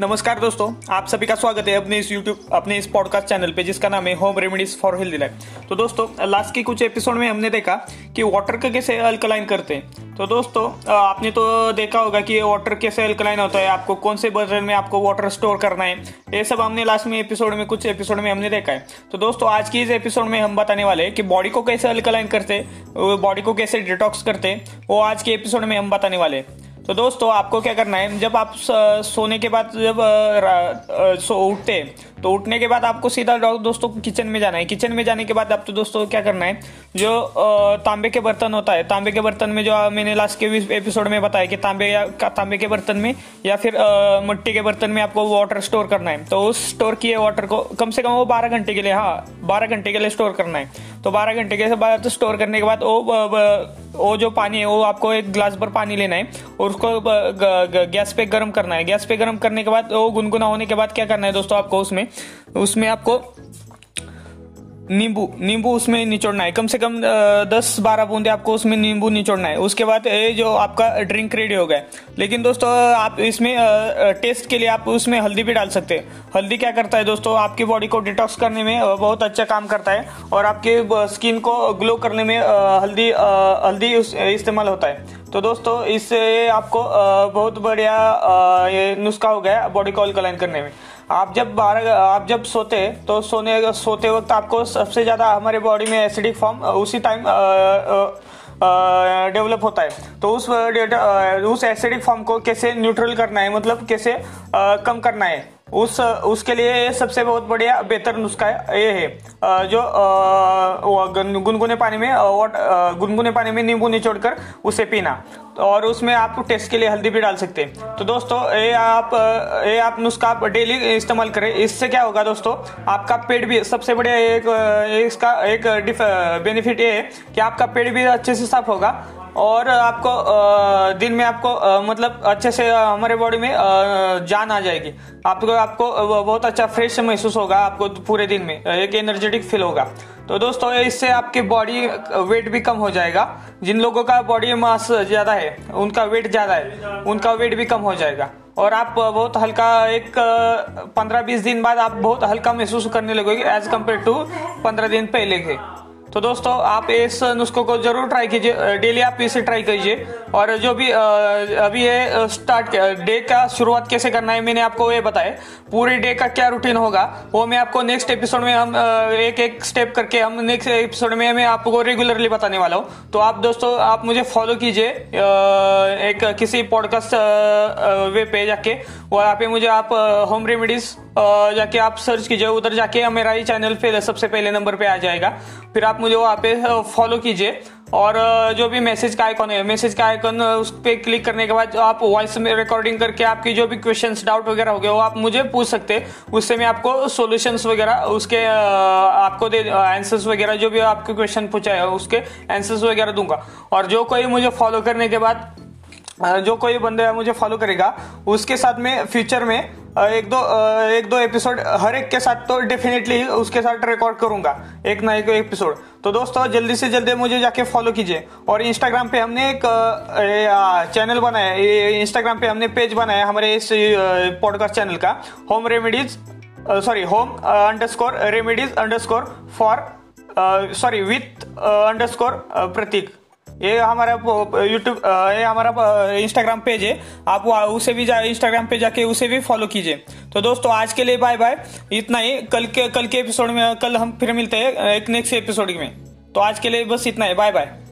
नमस्कार दोस्तों, आप सभी का स्वागत है अपने इस YouTube, अपने इस पॉडकास्ट चैनल पे, जिसका नाम है home remedies for healthy life तो दोस्तों लास्ट के कुछ एपिसोड में हमने देखा कि वाटर का कैसे अल्कलाइन करते हैं। तो दोस्तों आपने तो देखा होगा कि वाटर कैसे अल्कलाइन होता है, आपको कौन से बर्तन में आपको वाटर स्टोर करना है, ये सब हमने लास्ट में एपिसोड में, कुछ एपिसोड में हमने देखा है। तो दोस्तों, आज की इस एपिसोड में हम बताने वाले हैं कि बॉडी को कैसे अल्कलाइन करते बॉडी को कैसे डिटॉक्स करते वो आज के एपिसोड में हम बताने वाले हैं। तो दोस्तों, आपको क्या करना है? जब आप सोने के बाद जब सो उठते तो उठने के बाद आपको सीधा दोस्तों, किचन में जाना है। किचन में जाने के बाद आप तो दोस्तों, क्या करना है? जो तांबे के बर्तन होता है, तांबे के बर्तन में जो मैंने लास्ट के एपिसोड में बताया कि तांबे या तांबे के बर्तन में, या फिर मिट्टी के बर्तन में आपको वाटर स्टोर करना है। तो उस स्टोर किए वाटर को, कम से कम वो बारह घंटे के लिए हाँ बारह घंटे के लिए स्टोर करना है। तो बारह घंटे के बाद स्टोर करने के बाद वो वो जो पानी है, वो आपको एक ग्लास भर पानी लेना है। और उसको गैस पे गर्म करना है। गैस पे गर्म करने के बाद वो गुनगुना होने के बाद क्या करना है दोस्तों आपको उसमें? उसमें आपको नींबू नींबू उसमें निचोड़ना है। कम से कम दस बारह बूंदे आपको उसमें नींबू निचोड़ना है। उसके बाद ये जो आपका ड्रिंक रेडी हो गया। लेकिन दोस्तों, आप इसमें टेस्ट के लिए आप उसमें हल्दी भी डाल सकते हैं। हल्दी क्या करता है दोस्तों, आपकी बॉडी को डिटॉक्स करने में बहुत अच्छा काम करता है। और आपके स्किन को ग्लो करने में हल्दी हल्दी इस्तेमाल होता है। तो दोस्तों, इससे आपको बहुत बढ़िया ये नुस्खा हो गया बॉडी को अल्कलाइन करने में। आप जब बारह आप जब सोते तो सोने सोते वक्त आपको सबसे ज़्यादा हमारे बॉडी में एसिडिक फॉर्म उसी टाइम डेवलप होता है। तो उस उस एसिडिक फॉर्म को कैसे न्यूट्रल करना है मतलब कैसे आ, कम करना है? उस, उसके लिए सबसे बहुत बढ़िया, बेहतर नुस्खा है ये है। जो गुनगुने पानी में गुनगुने पानी में नींबू निचोड़कर उसे पीना। और उसमें आप टेस्ट के लिए हल्दी भी डाल सकते हैं। तो दोस्तों, ये आप ये आप नुस्खा आप डेली इस्तेमाल करें। इससे क्या होगा दोस्तों, आपका पेट भी, सबसे बढ़िया एक इसका, एक बेनिफिट ये है कि आपका पेट भी अच्छे से साफ़ होगा। और आपको दिन में आपको मतलब अच्छे से हमारे बॉडी में जान आ जाएगी। आपको आपको बहुत अच्छा फ्रेश महसूस होगा आपको पूरे दिन में। एक एनर्जेटिक फील होगा। तो दोस्तों, इससे आपकी बॉडी वेट भी कम हो जाएगा। जिन लोगों का बॉडी मास ज़्यादा है, उनका वेट ज़्यादा है, उनका वेट भी कम हो जाएगा। और आप बहुत हल्का एक पंद्रह बीस दिन बाद आप बहुत हल्का महसूस करने लगोगे एज कंपेयर टू पंद्रह दिन पहले के। तो दोस्तों, आप इस नुस्खों को ज़रूर ट्राई कीजिए। डेली आप इसे ट्राई कीजिए। और जो भी अभी ये स्टार्ट डे का शुरुआत कैसे करना है, मैंने आपको ये बताया। पूरे डे का क्या रूटीन होगा, वो मैं आपको नेक्स्ट एपिसोड में हम एक एक स्टेप करके हम नेक्स्ट एपिसोड में मैं आपको रेगुलरली बताने वाला हूँ। तो आप दोस्तों, आप मुझे फॉलो कीजिए एक किसी पॉडकास्ट वे पे जाके, और आप मुझे, आप होम रेमेडीज जाके आप सर्च कीजिए, उधर जाके मेरा ही चैनल पे सबसे पहले नंबर पे आ जाएगा। फिर आप मुझे वहाँ पे फॉलो कीजिए। और जो भी मैसेज का आइकॉन है मैसेज का आइकॉन उस पर क्लिक करने के बाद आप वॉइस में रिकॉर्डिंग करके आपकी जो भी क्वेश्चंस डाउट वगैरह हो गए, वो आप मुझे पूछ सकते उससे मैं आपको सॉल्यूशंस वगैरह, उसके आपको दे आंसर्स वगैरह, जो भी आपके क्वेश्चन पूछा है, उसके आंसर्स वगैरह दूँगा। और जो कोई मुझे फॉलो करने के बाद जो कोई बंदा मुझे फॉलो करेगा, उसके साथ में फ्यूचर में एक दो एक दो एपिसोड हर एक के साथ तो डेफिनेटली उसके साथ रिकॉर्ड करूँगा, एक ना एक एपिसोड तो दोस्तों, जल्दी से जल्दी मुझे जाके फॉलो कीजिए। और इंस्टाग्राम पे हमने एक चैनल बनाया इंस्टाग्राम पे हमने पेज बनाया हमारे इस पॉडकास्ट चैनल का। Home remedies sorry home underscore remedies underscore for sorry with underscore Prateek. ये हमारा यूट्यूब ये हमारा इंस्टाग्राम पेज है। आप उसे भी जा इंस्टाग्राम पे जाके उसे भी फॉलो कीजिए। तो दोस्तों, आज के लिए बाय बाय इतना ही। कल के कल के एपिसोड में, कल हम फिर मिलते हैं एक नेक्स्ट एपिसोड में। तो आज के लिए बस इतना ही। Bye bye